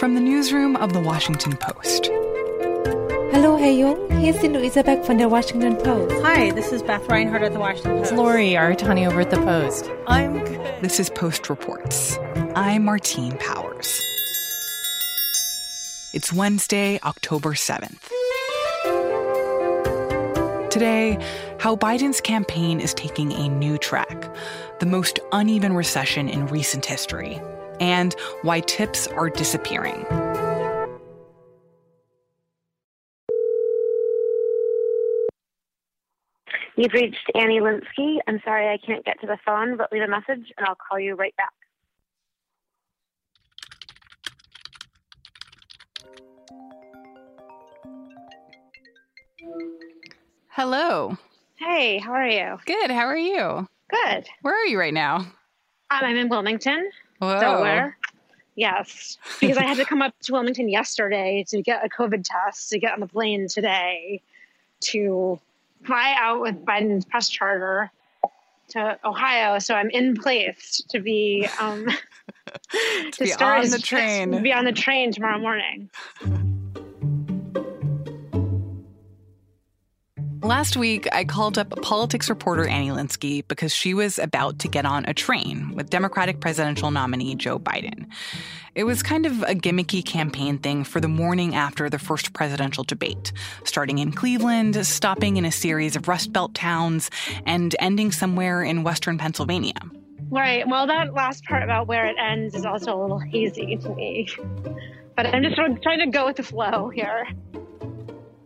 From the newsroom of The Washington Post. Hello, Herr Jung. Hier ist die Luisa Beck von der Washington Post. Hi, this is Beth Reinhardt at the Washington Post. It's Lori Aratani over at the Post. I'm good. This is Post Reports. I'm Martine Powers. It's Wednesday, October 7th. Today, how Biden's campaign is taking a new track, the most uneven recession in recent history, and why tips are disappearing. You've reached Annie Linskey. I'm sorry I can't get to the phone, but leave a message and I'll call you right back. Hello. Hey, how are you? Good. How are you? Good. Where are you right now? Um, I'm in Wilmington, Whoa. Delaware. Yes, because I had to come up to Wilmington yesterday to get a COVID test to get on the plane today to fly out with Biden's press charter to Ohio. So I'm in place to be um, to, be start on the train. to be on the train tomorrow morning. Last week, I called up politics reporter Annie Linskey because she was about to get on a train with Democratic presidential nominee Joe Biden. It was kind of a gimmicky campaign thing for the morning after the first presidential debate, starting in Cleveland, stopping in a series of Rust Belt towns, and ending somewhere in western Pennsylvania. Right. Well, that last part about where it ends is also a little hazy to me. But I'm just trying to go with the flow here.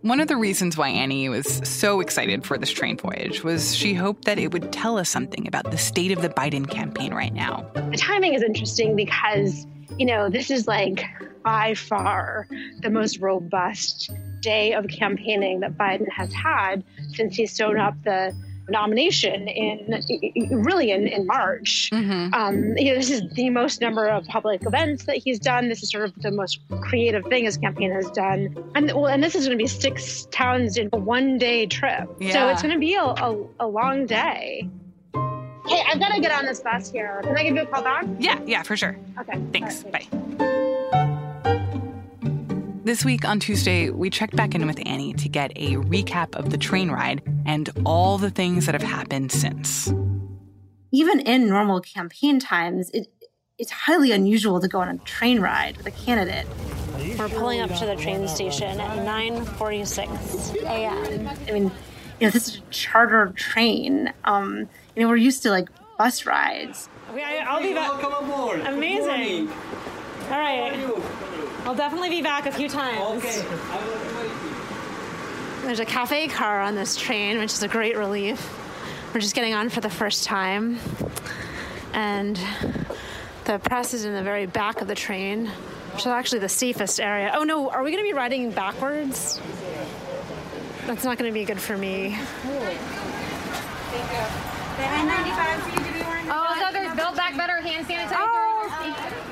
One of the reasons why Annie was so excited for this train voyage was she hoped that it would tell us something about the state of the Biden campaign right now. The timing is interesting because, you know, this is like by far the most robust day of campaigning that Biden has had since he's sewn up the nomination in really in, in March. Um, you know, this is the most number of public events that he's done. This is sort of the most creative thing his campaign has done. And well, and this is going to be six towns in a one day trip. Yeah. So it's going to be a, a, a long day. Hey, I've got to get on this bus here. Can I give you a call back? Yeah, yeah, for sure. Okay. Thanks. Right, Bye. This week on Tuesday, we checked back in with Annie to get a recap of the train ride and all the things that have happened since. even in normal campaign times, it it's highly unusual to go on a train ride with a candidate. We're pulling up to the train station at 9:46 a.m. I mean, you know, this is a charter train. Um, you know, we're used to like bus rides. I'll be back. Welcome aboard. Amazing. All right. I'll definitely be back a few times. Okay. I will wait. There's a cafe car on this train, which is a great relief. We're just getting on for the first time. And the press is in the very back of the train, which is actually the safest area. Oh no, are we going to be riding backwards? That's not going to be good for me. Oh, so there's Build Back Better hand sanitizer. Oh,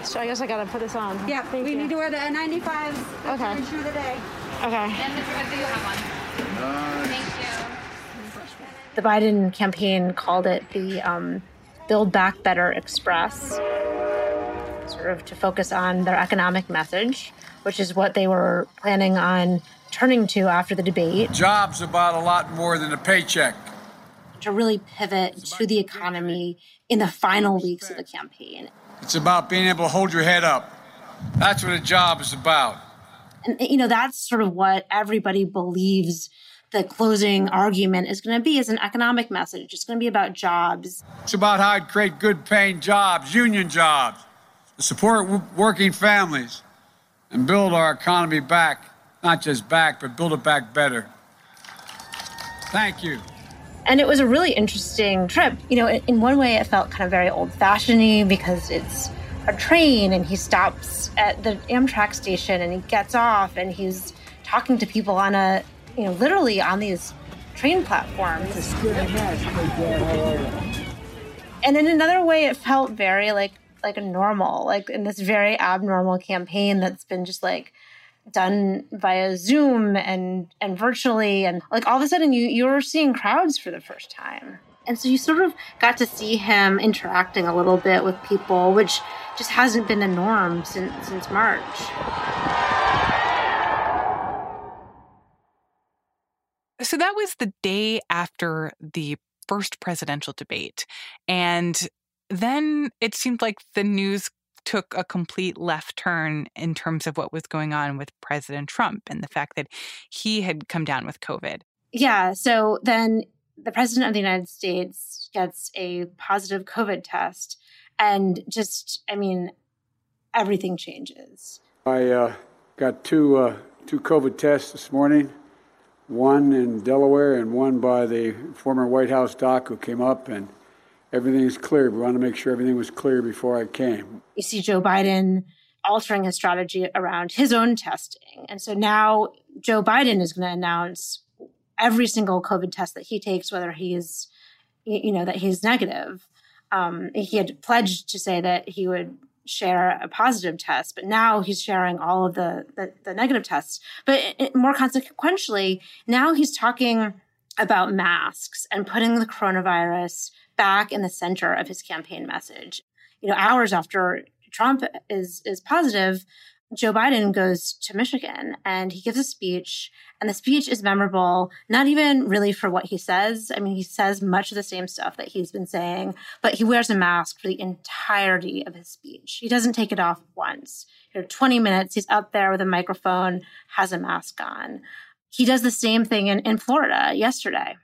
So I guess I got to put this on. Yeah, Thank we you. need to wear the N95s. Okay. Ensure the day. Okay. And Mr. Good, do you have one? Thank you. The Biden campaign called it the um, Build Back Better Express, sort of to focus on their economic message, which is what they were planning on turning to after the debate. Jobs about a lot more than a paycheck. to really pivot to the economy in the final weeks of the campaign. It's about being able to hold your head up. That's what a job is about. And, you know, that's sort of what everybody believes the closing argument is going to be is an economic message. It's going to be about jobs. It's about how to create good paying jobs, union jobs, to support working families, and build our economy back. Not just back, but build it back better. Thank you. And it was a really interesting trip. You know, in, one way, it felt kind of very old fashioned because it's a train and he stops at the Amtrak station and he gets off and he's talking to people on a, you know, literally on these train platforms. And in another way, it felt very like like a normal, like in this very abnormal campaign that's been just like done via Zoom and and virtually, and like all of a sudden you you were seeing crowds for the first time. And so you sort of got to see him interacting a little bit with people, which just hasn't been the norm since, since March. So that was the day after the first presidential debate. And then it seemed like the news took a complete left turn in terms of what was going on with President Trump and the fact that he had come down with COVID. Yeah. So then the president of the United States gets a positive COVID test. And just, I mean, everything changes. I uh, got two, uh, two COVID tests this morning one in Delaware and one by the former White House doc who came up, and everything's clear. We want to make sure everything was clear before I came. You see Joe Biden altering his strategy around his own testing. And so now Joe Biden is going to announce every single COVID test that he takes, whether he's, you know, that he's negative. Um, he had pledged to say that he would share a positive test, but now he's sharing all of the, the, the negative tests. But it, more consequentially, now he's talking about masks and putting the coronavirus back in the center of his campaign message. You know, hours after Trump is is positive, Joe Biden goes to Michigan and he gives a speech, and the speech is memorable, not even really for what he says. I mean, he says much of the same stuff that he's been saying, but he wears a mask for the entirety of his speech. He doesn't take it off once. You know, 20 minutes, he's up there with a microphone, has a mask on. He does the same thing in, in Florida yesterday.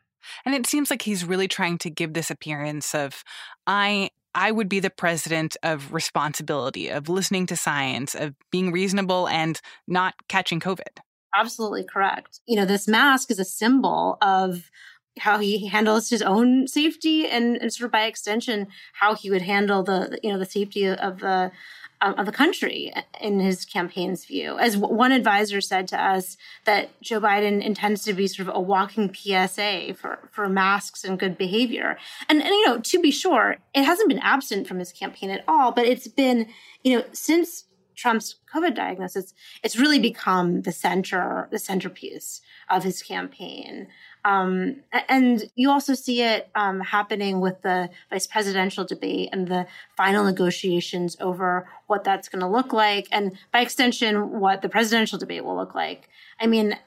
And it seems like he's really trying to give this appearance of, I I would be the president of responsibility, of listening to science, of being reasonable and not catching COVID. Absolutely correct. You know, this mask is a symbol of how he handles his own safety and, and sort of by extension how he would handle the you know the safety of the of the country in his campaign's view. As one advisor said to us, that Joe Biden intends to be sort of a walking PSA for, for masks and good behavior. And, and, you know, to be sure, it hasn't been absent from his campaign at all, but it's been, you know, since Trump's COVID diagnosis, it's really become the center, the centerpiece of his campaign. Um, and you also see it um, happening with the vice presidential debate and the final negotiations over what that's going to look like, and by extension, what the presidential debate will look like. I mean,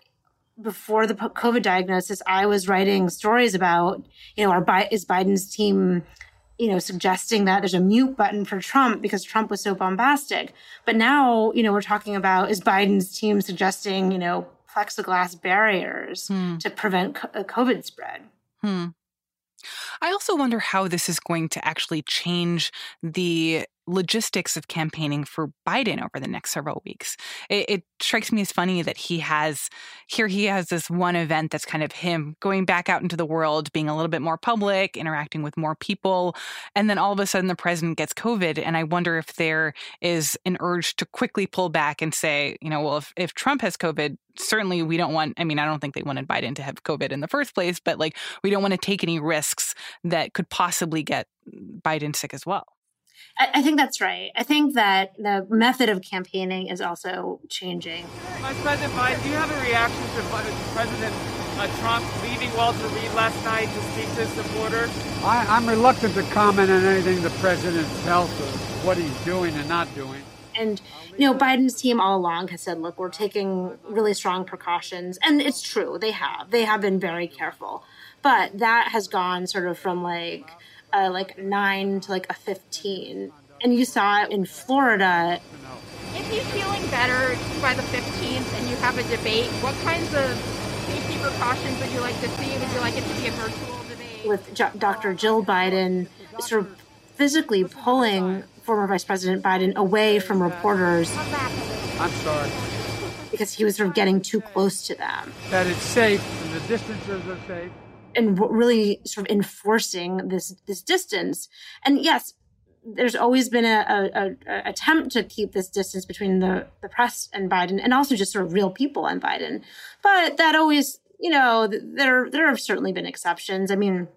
before the COVID diagnosis, I was writing stories about, you know, our is Biden's team, you know, suggesting that there's a mute button for Trump because Trump was so bombastic. But now, you know, we're talking about is Biden's team suggesting, you know, plexiglass barriers hmm. to prevent uh, COVID spread. Hmm. I also wonder how this is going to actually change the logistics of campaigning for Biden over the next several weeks. It, it, strikes me as funny that he has here he has this one event that's kind of him going back out into the world, being a little bit more public, interacting with more people, and then all of a sudden the president gets COVID. And I wonder if there is an urge to quickly pull back and say, you know, well, if, if Trump has COVID, certainly we don't want i mean i don't think they wanted biden to have covid in the first place but like we don't want to take any risks that could possibly get biden sick as well I, think that's right. I think that the method of campaigning is also changing. Vice President Biden, do you have a reaction to President uh, Trump leaving Walter Reed last night to speak to his supporters? I, I'm reluctant to comment on anything the president's health or what he's doing and not doing. And, you know, Biden's team all along has said, look, we're taking really strong precautions. And it's true, they have. They have been very careful. But that has gone sort of from like, a like nine to like a 15. And you saw it in Florida. If you're feeling better by the 15th and you have a debate, what kinds of safety precautions would you like to see? Would you like it to be a virtual debate? With J- Dr. Jill Biden sort of physically pulling former Vice President Biden away from reporters. I'm sorry. Because he was sort of getting too close to them. That it's safe and the distances are safe and really sort of enforcing this this distance. And yes, there's always been a, a, a, attempt to keep this distance between the, the press and Biden, and also just sort of real people and Biden. But that always, you know, there there have certainly been exceptions. I mean,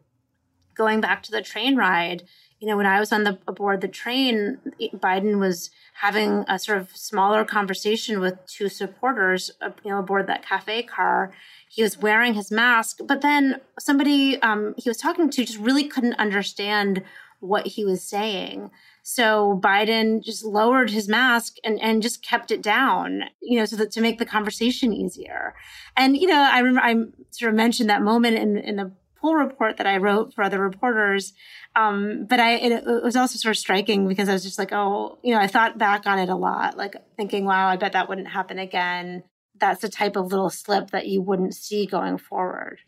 going back to the train ride, You know, when I was on the aboard the train, Biden was having a sort of smaller conversation with two supporters, uh, you know, aboard that cafe car. He was wearing his mask, but then somebody um, he was talking to just really couldn't understand what he was saying. So Biden just lowered his mask and, and just kept it down, you know, so that to make the conversation easier. And, you know, I remember I sort of mentioned that moment in, in the poll report that I wrote for other reporters. Um, but I, it, it, was also sort of striking because I was just like, oh, you know, I thought back on it a lot, like thinking, wow, I bet that wouldn't happen again. That's the type of little slip that you wouldn't see going forward.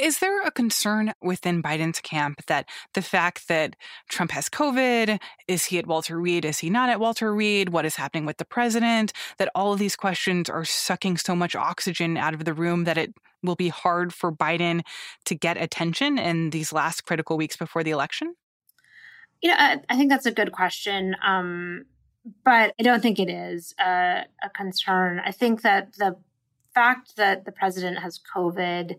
Is there a concern within Biden's camp that the fact that Trump has COVID, is he at Walter Reed, is he not at Walter Reed, what is happening with the president, that all of these questions are sucking so much oxygen out of the room that it will be hard for Biden to get attention in these last critical weeks before the election? You know, I, I think that's a good question. Um, but I don't think it is a, a concern. I think that the fact that the president has COVID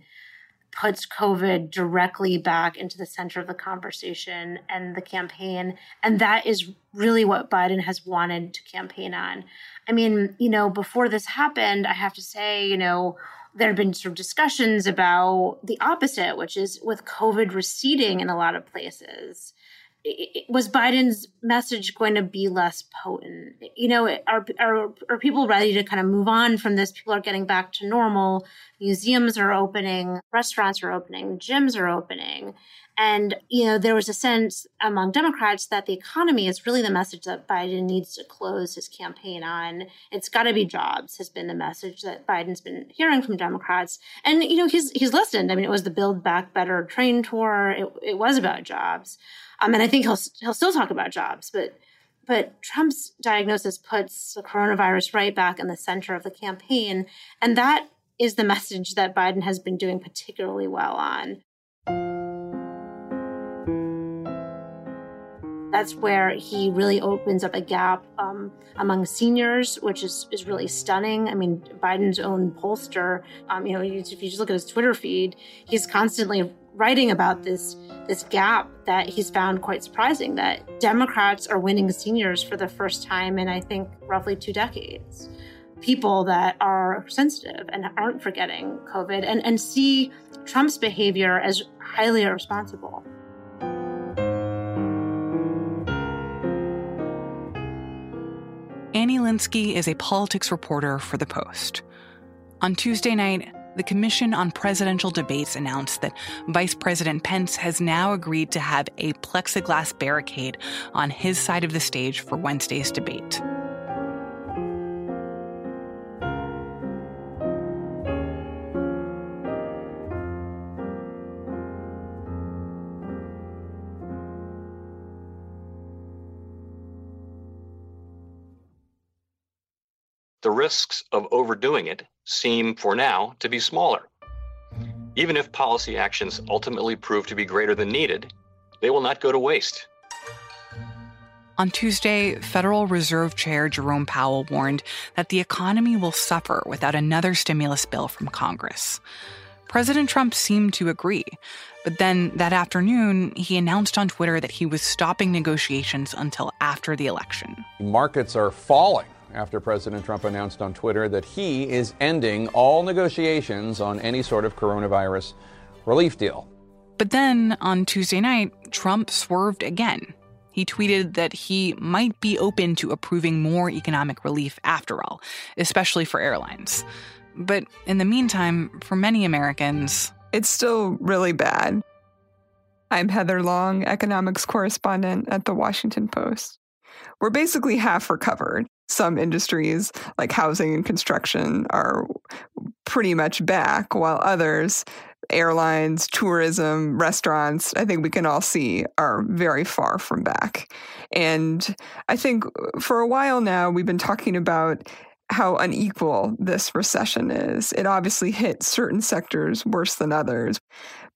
puts COVID directly back into the center of the conversation and the campaign. And that is really what Biden has wanted to campaign on. I mean, you know, before this happened, I have to say, you know, there have been sort of discussions about the opposite, which is with COVID receding in a lot of places was Biden's message going to be less potent? You know, are, are are people ready to kind of move on from this? People are getting back to normal. Museums are opening, restaurants are opening, gyms are opening, and you know there was a sense among Democrats that the economy is really the message that Biden needs to close his campaign on. It's got to be jobs has been the message that Biden's been hearing from Democrats, and you know he's he's listened. I mean, it was the Build Back Better train tour. It, it was about jobs. Um, and I think he'll he'll still talk about jobs, but but Trump's diagnosis puts the coronavirus right back in the center of the campaign, and that is the message that Biden has been doing particularly well on. That's where he really opens up a gap um, among seniors, which is, is really stunning. I mean, Biden's own pollster, um, you know, if you just look at his Twitter feed, he's constantly writing about this this gap that he's found quite surprising that Democrats are winning seniors for the first time in I think roughly two decades. People that are sensitive and aren't forgetting COVID and, and see Trump's behavior as highly irresponsible. Annie Linskey is a politics reporter for The Post. On Tuesday night, the Commission on Presidential Debates announced that Vice President Pence has now agreed to have a plexiglass barricade on his side of the stage for Wednesday's debate. Risks of overdoing it seem for now to be smaller. Even if policy actions ultimately prove to be greater than needed, they will not go to waste. On Tuesday, Federal Reserve Chair Jerome Powell warned that the economy will suffer without another stimulus bill from Congress. President Trump seemed to agree, but then that afternoon, he announced on Twitter that he was stopping negotiations until after the election. Markets are falling after President Trump announced on Twitter that he is ending all negotiations on any sort of coronavirus relief deal. But then on Tuesday night, Trump swerved again. He tweeted that he might be open to approving more economic relief after all, especially for airlines. But in the meantime, for many Americans, it's still really bad. I'm Heather Long, economics correspondent at the Washington Post. We're basically half recovered some industries like housing and construction are pretty much back, while others, airlines, tourism, restaurants, I think we can all see are very far from back. And I think uh, for a while now, we've been talking about how unequal this recession is. It obviously hit certain sectors worse than others.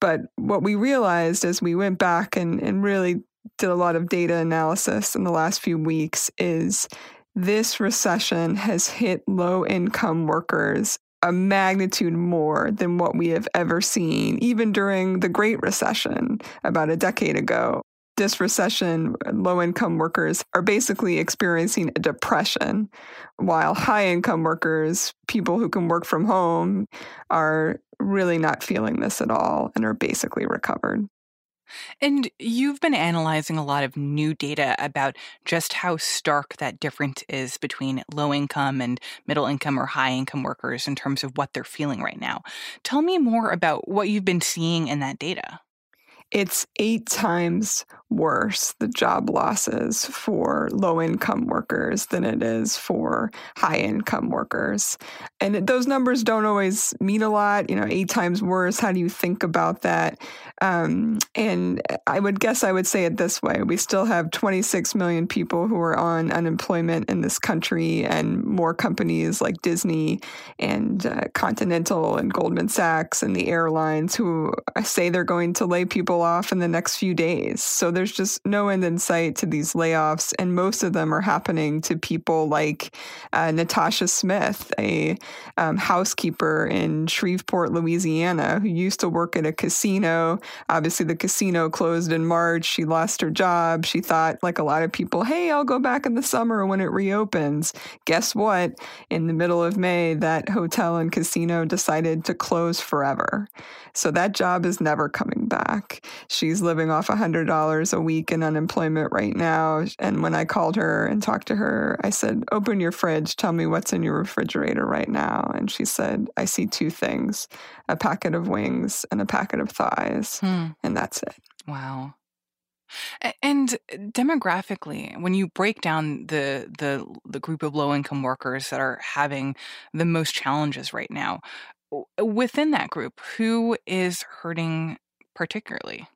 But what we realized as we went back and, and really did a lot of data analysis in the last few weeks is this recession has hit low income workers a magnitude more than what we have ever seen, even during the Great Recession about a decade ago. this recession, low income workers are basically experiencing a depression, while high income workers, people who can work from home, are really not feeling this at all and are basically recovered. And you've been analyzing a lot of new data about just how stark that difference is between low income and middle income or high income workers in terms of what they're feeling right now. Tell me more about what you've been seeing in that data it's eight times worse, the job losses for low income workers than it is for high income workers. And those numbers don't always mean a lot. You know, eight times worse. How do you think about that? Um, and I would guess I would say it this way we still have 26 million people who are on unemployment in this country, and more companies like Disney and uh, Continental and Goldman Sachs and the airlines who say they're going to lay people off in the next few days. So there's just no end in sight to these layoffs. And most of them are happening to people like uh, Natasha Smith, a um, housekeeper in Shreveport, Louisiana, who used to work at a casino. Obviously, the casino closed in March. She lost her job. She thought, like a lot of people, hey, I'll go back in the summer when it reopens. Guess what? In the middle of May, that hotel and casino decided to close forever. So that job is never coming back. She's living off $100 a week in unemployment right now. And when I called her and talked to her, I said, Open your fridge. Tell me what's in your refrigerator right now. And she said, I see two things a packet of wings and a packet of thighs. Hmm. And that's it. Wow. And demographically, when you break down the the the group of low income workers that are having the most challenges right now, within that group, who is hurting particularly?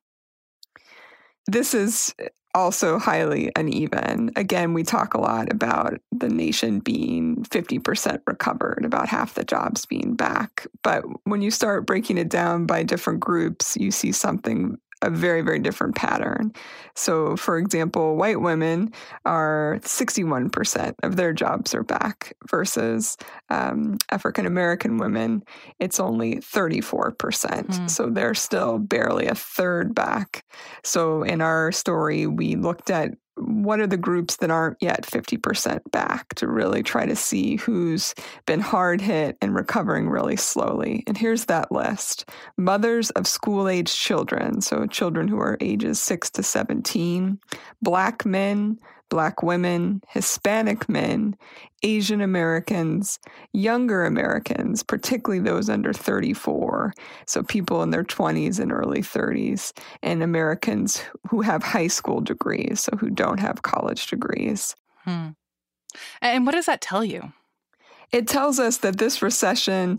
This is eh, also highly uneven. Again, we talk a lot about the nation being 50% recovered, about half the jobs being back. But when you start breaking it down by different groups, you see something a very, very different pattern. So, for example, white women are 61% of their jobs are back versus um, African American women, it's only 34%. Mm. So they're still barely a third back. So, in our story, we looked at what are the groups that aren't yet 50% back to really try to see who's been hard hit and recovering really slowly. And here's that list mothers of school age children, so children who are ages 6 to 17, black men, Black women, Hispanic men, Asian Americans, younger Americans, particularly those under 34, so people in their 20s and early 30s, and Americans who have high school degrees, so who don't have college degrees. Hmm. And what does that tell you? It tells us that this recession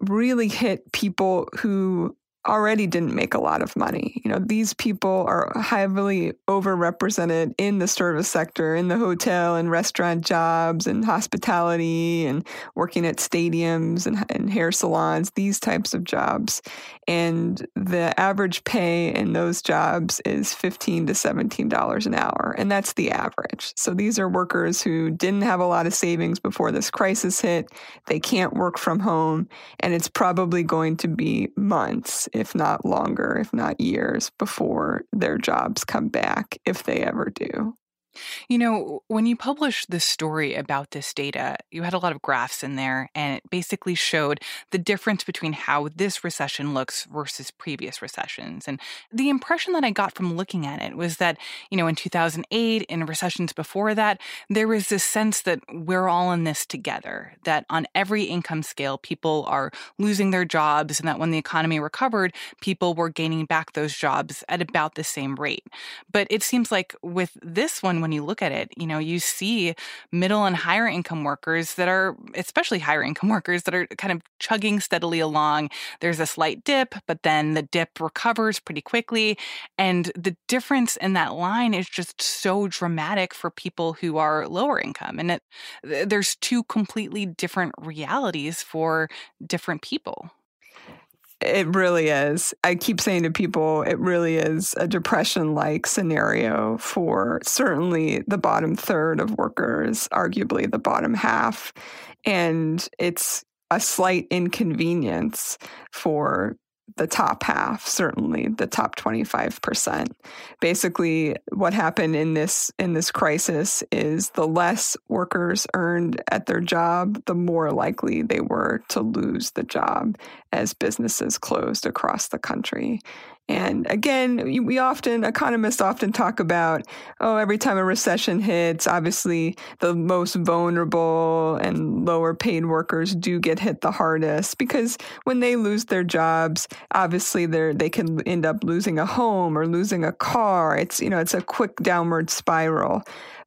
really hit people who already didn't make a lot of money. You know, these people are heavily overrepresented in the service sector, in the hotel and restaurant jobs and hospitality and working at stadiums and, and hair salons, these types of jobs. And the average pay in those jobs is 15 to $17 an hour. And that's the average. So these are workers who didn't have a lot of savings before this crisis hit. They can't work from home. And it's probably going to be months if not longer, if not years, before their jobs come back, if they ever do. You know, when you published this story about this data, you had a lot of graphs in there, and it basically showed the difference between how this recession looks versus previous recessions. And the impression that I got from looking at it was that, you know, in 2008, in recessions before that, there was this sense that we're all in this together, that on every income scale, people are losing their jobs, and that when the economy recovered, people were gaining back those jobs at about the same rate. But it seems like with this one, when you look at it, you know, you see middle and higher income workers that are, especially higher income workers, that are kind of chugging steadily along. There's a slight dip, but then the dip recovers pretty quickly. And the difference in that line is just so dramatic for people who are lower income. And it, there's two completely different realities for different people. It really is. I keep saying to people, it really is a depression like scenario for certainly the bottom third of workers, arguably the bottom half. And it's a slight inconvenience for the top half, certainly the top 25%. Basically, what happened in this in this crisis is the less workers earned at their job, the more likely they were to lose the job as businesses closed across the country. And again, we often, economists often talk about, oh, every time a recession hits, obviously the most vulnerable and lower paid workers do get hit the hardest because when they lose their jobs, obviously they they can end up losing a home or losing a car. It's, you know, it's a quick downward spiral.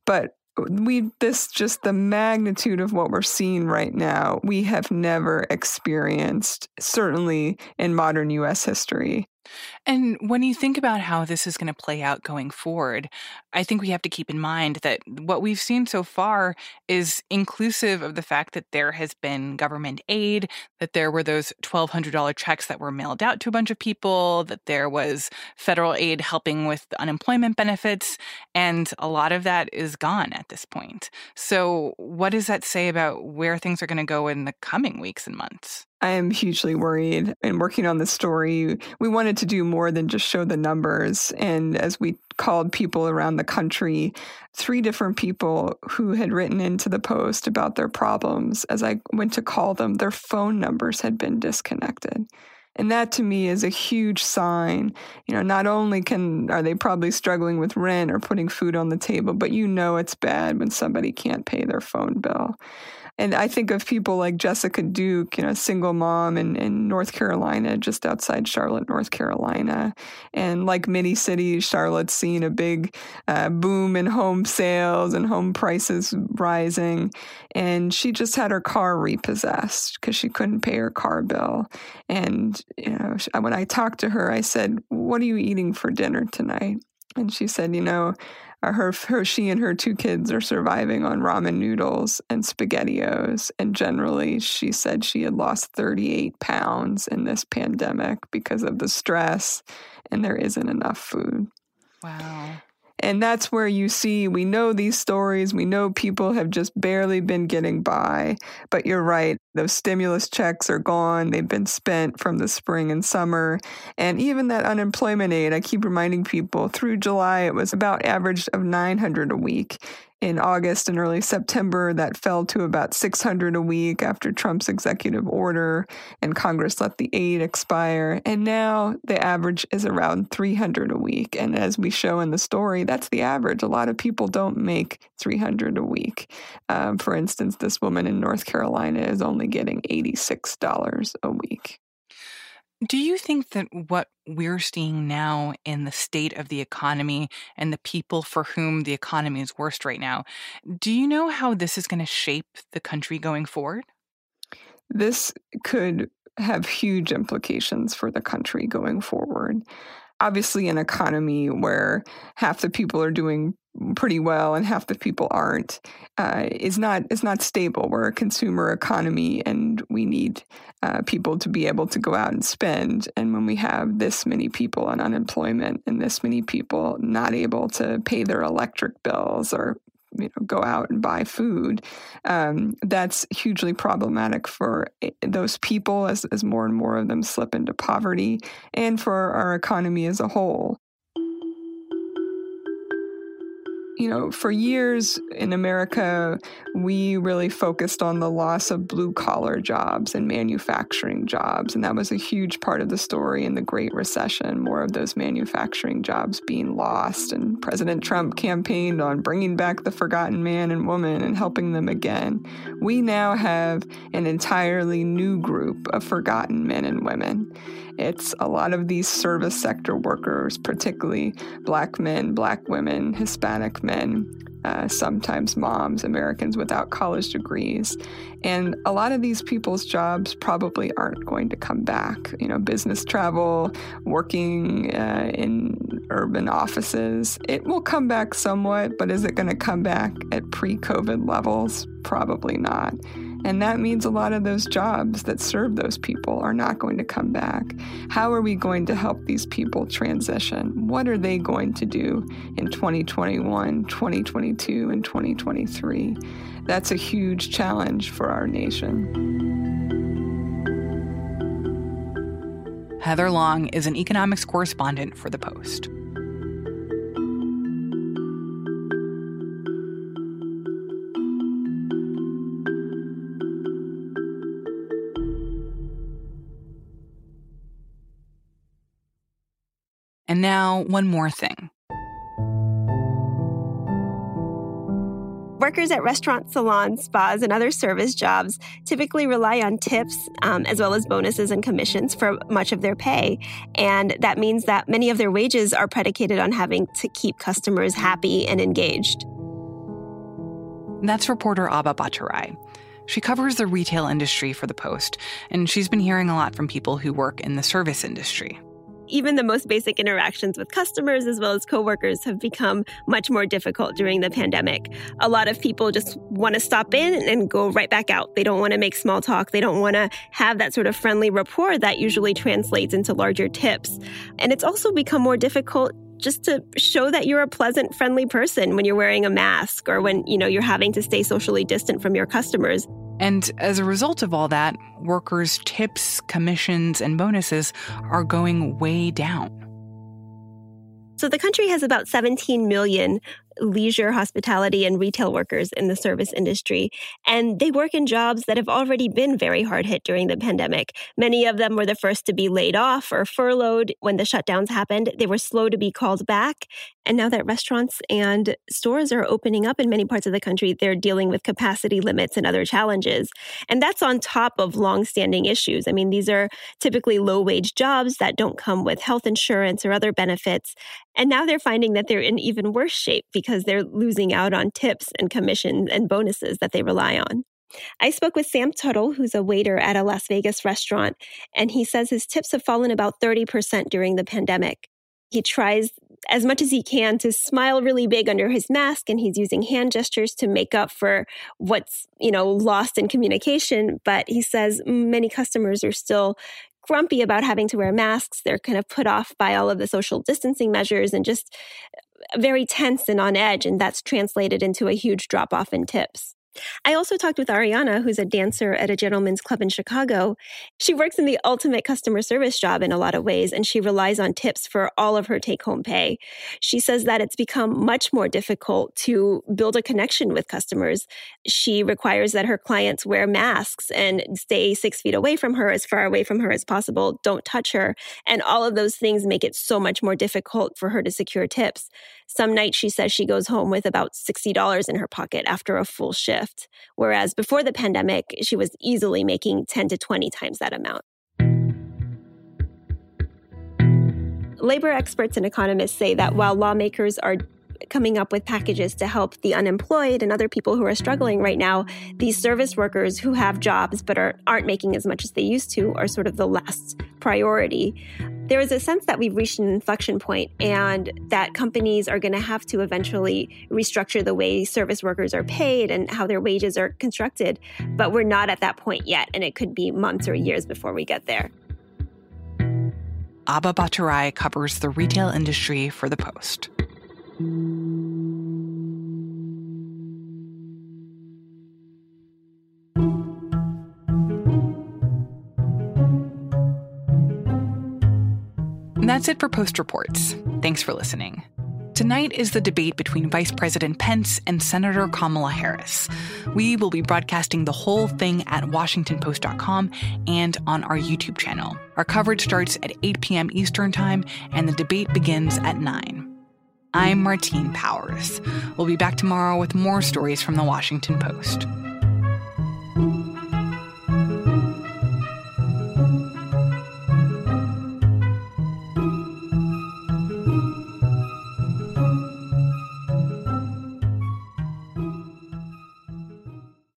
But we this just the magnitude of what we're seeing right now we have never experienced certainly in modern US history and when you think about how this is going to play out going forward, I think we have to keep in mind that what we've seen so far is inclusive of the fact that there has been government aid, that there were those $1,200 checks that were mailed out to a bunch of people, that there was federal aid helping with unemployment benefits, and a lot of that is gone at this point. So, what does that say about where things are going to go in the coming weeks and months? I am hugely worried. And working on the story, we wanted to do more than just show the numbers. And as we called people around the country, three different people who had written into the post about their problems, as I went to call them, their phone numbers had been disconnected. And that to me is a huge sign. You know, not only can are they probably struggling with rent or putting food on the table, but you know it's bad when somebody can't pay their phone bill. And I think of people like Jessica Duke, you know, single mom in, in North Carolina, just outside Charlotte, North Carolina. And like many cities, Charlotte's seen a big uh, boom in home sales and home prices rising. And she just had her car repossessed because she couldn't pay her car bill. And, you know, when I talked to her, I said, What are you eating for dinner tonight? And she said, You know, her, her, she and her two kids are surviving on ramen noodles and spaghettios. And generally, she said she had lost 38 pounds in this pandemic because of the stress, and there isn't enough food. Wow. And that's where you see we know these stories. We know people have just barely been getting by. But you're right. Those stimulus checks are gone. They've been spent from the spring and summer. And even that unemployment aid, I keep reminding people through July, it was about average of 900 a week in August and early September. That fell to about 600 a week after Trump's executive order and Congress let the aid expire. And now the average is around 300 a week. And as we show in the story, that's the average. A lot of people don't make 300 a week. Um, for instance, this woman in North Carolina is only getting $86 a week. Do you think that what we're seeing now in the state of the economy and the people for whom the economy is worst right now, do you know how this is going to shape the country going forward? This could have huge implications for the country going forward. Obviously, an economy where half the people are doing pretty well and half the people aren't uh, is not is not stable. We're a consumer economy, and we need uh, people to be able to go out and spend. And when we have this many people on unemployment and this many people not able to pay their electric bills or you know go out and buy food um, that's hugely problematic for eh, those people as, as more and more of them slip into poverty and for our economy as a whole you know, for years in America, we really focused on the loss of blue collar jobs and manufacturing jobs. And that was a huge part of the story in the Great Recession, more of those manufacturing jobs being lost. And President Trump campaigned on bringing back the forgotten man and woman and helping them again. We now have an entirely new group of forgotten men and women. It's a lot of these service sector workers, particularly black men, black women, Hispanic men, uh, sometimes moms, Americans without college degrees. And a lot of these people's jobs probably aren't going to come back. You know, business travel, working uh, in urban offices, it will come back somewhat, but is it going to come back at pre COVID levels? Probably not. And that means a lot of those jobs that serve those people are not going to come back. How are we going to help these people transition? What are they going to do in 2021, 2022, and 2023? That's a huge challenge for our nation. Heather Long is an economics correspondent for The Post. And now, one more thing. Workers at restaurants, salons, spas, and other service jobs typically rely on tips um, as well as bonuses and commissions for much of their pay. And that means that many of their wages are predicated on having to keep customers happy and engaged. That's reporter Abha Bhattarai. She covers the retail industry for The Post, and she's been hearing a lot from people who work in the service industry even the most basic interactions with customers as well as coworkers have become much more difficult during the pandemic. A lot of people just want to stop in and go right back out. They don't want to make small talk. They don't want to have that sort of friendly rapport that usually translates into larger tips. And it's also become more difficult just to show that you're a pleasant friendly person when you're wearing a mask or when you know you're having to stay socially distant from your customers and as a result of all that, workers' tips, commissions, and bonuses are going way down. So the country has about 17 million leisure, hospitality, and retail workers in the service industry. And they work in jobs that have already been very hard hit during the pandemic. Many of them were the first to be laid off or furloughed when the shutdowns happened. They were slow to be called back. And now that restaurants and stores are opening up in many parts of the country, they're dealing with capacity limits and other challenges. And that's on top of longstanding issues. I mean, these are typically low wage jobs that don't come with health insurance or other benefits. And now they're finding that they're in even worse shape because they're losing out on tips and commissions and bonuses that they rely on. I spoke with Sam Tuttle, who's a waiter at a Las Vegas restaurant, and he says his tips have fallen about 30% during the pandemic. He tries as much as he can to smile really big under his mask and he's using hand gestures to make up for what's, you know, lost in communication, but he says many customers are still grumpy about having to wear masks. They're kind of put off by all of the social distancing measures and just very tense and on edge. And that's translated into a huge drop off in tips. I also talked with Ariana, who's a dancer at a gentleman's club in Chicago. She works in the ultimate customer service job in a lot of ways, and she relies on tips for all of her take home pay. She says that it's become much more difficult to build a connection with customers. She requires that her clients wear masks and stay six feet away from her, as far away from her as possible, don't touch her. And all of those things make it so much more difficult for her to secure tips. Some nights she says she goes home with about $60 in her pocket after a full shift, whereas before the pandemic, she was easily making 10 to 20 times that amount. Labor experts and economists say that while lawmakers are coming up with packages to help the unemployed and other people who are struggling right now, these service workers who have jobs but are, aren't making as much as they used to are sort of the last priority. There is a sense that we've reached an inflection point mm-hmm. and that companies are going to have to eventually restructure the way service workers are paid and how their wages are constructed. But we're not at that point yet, and it could be months or years before we get there. Abha Bhattarai covers the retail industry for The Post. That's it for Post Reports. Thanks for listening. Tonight is the debate between Vice President Pence and Senator Kamala Harris. We will be broadcasting the whole thing at WashingtonPost.com and on our YouTube channel. Our coverage starts at 8 p.m. Eastern Time, and the debate begins at 9. I'm Martine Powers. We'll be back tomorrow with more stories from the Washington Post.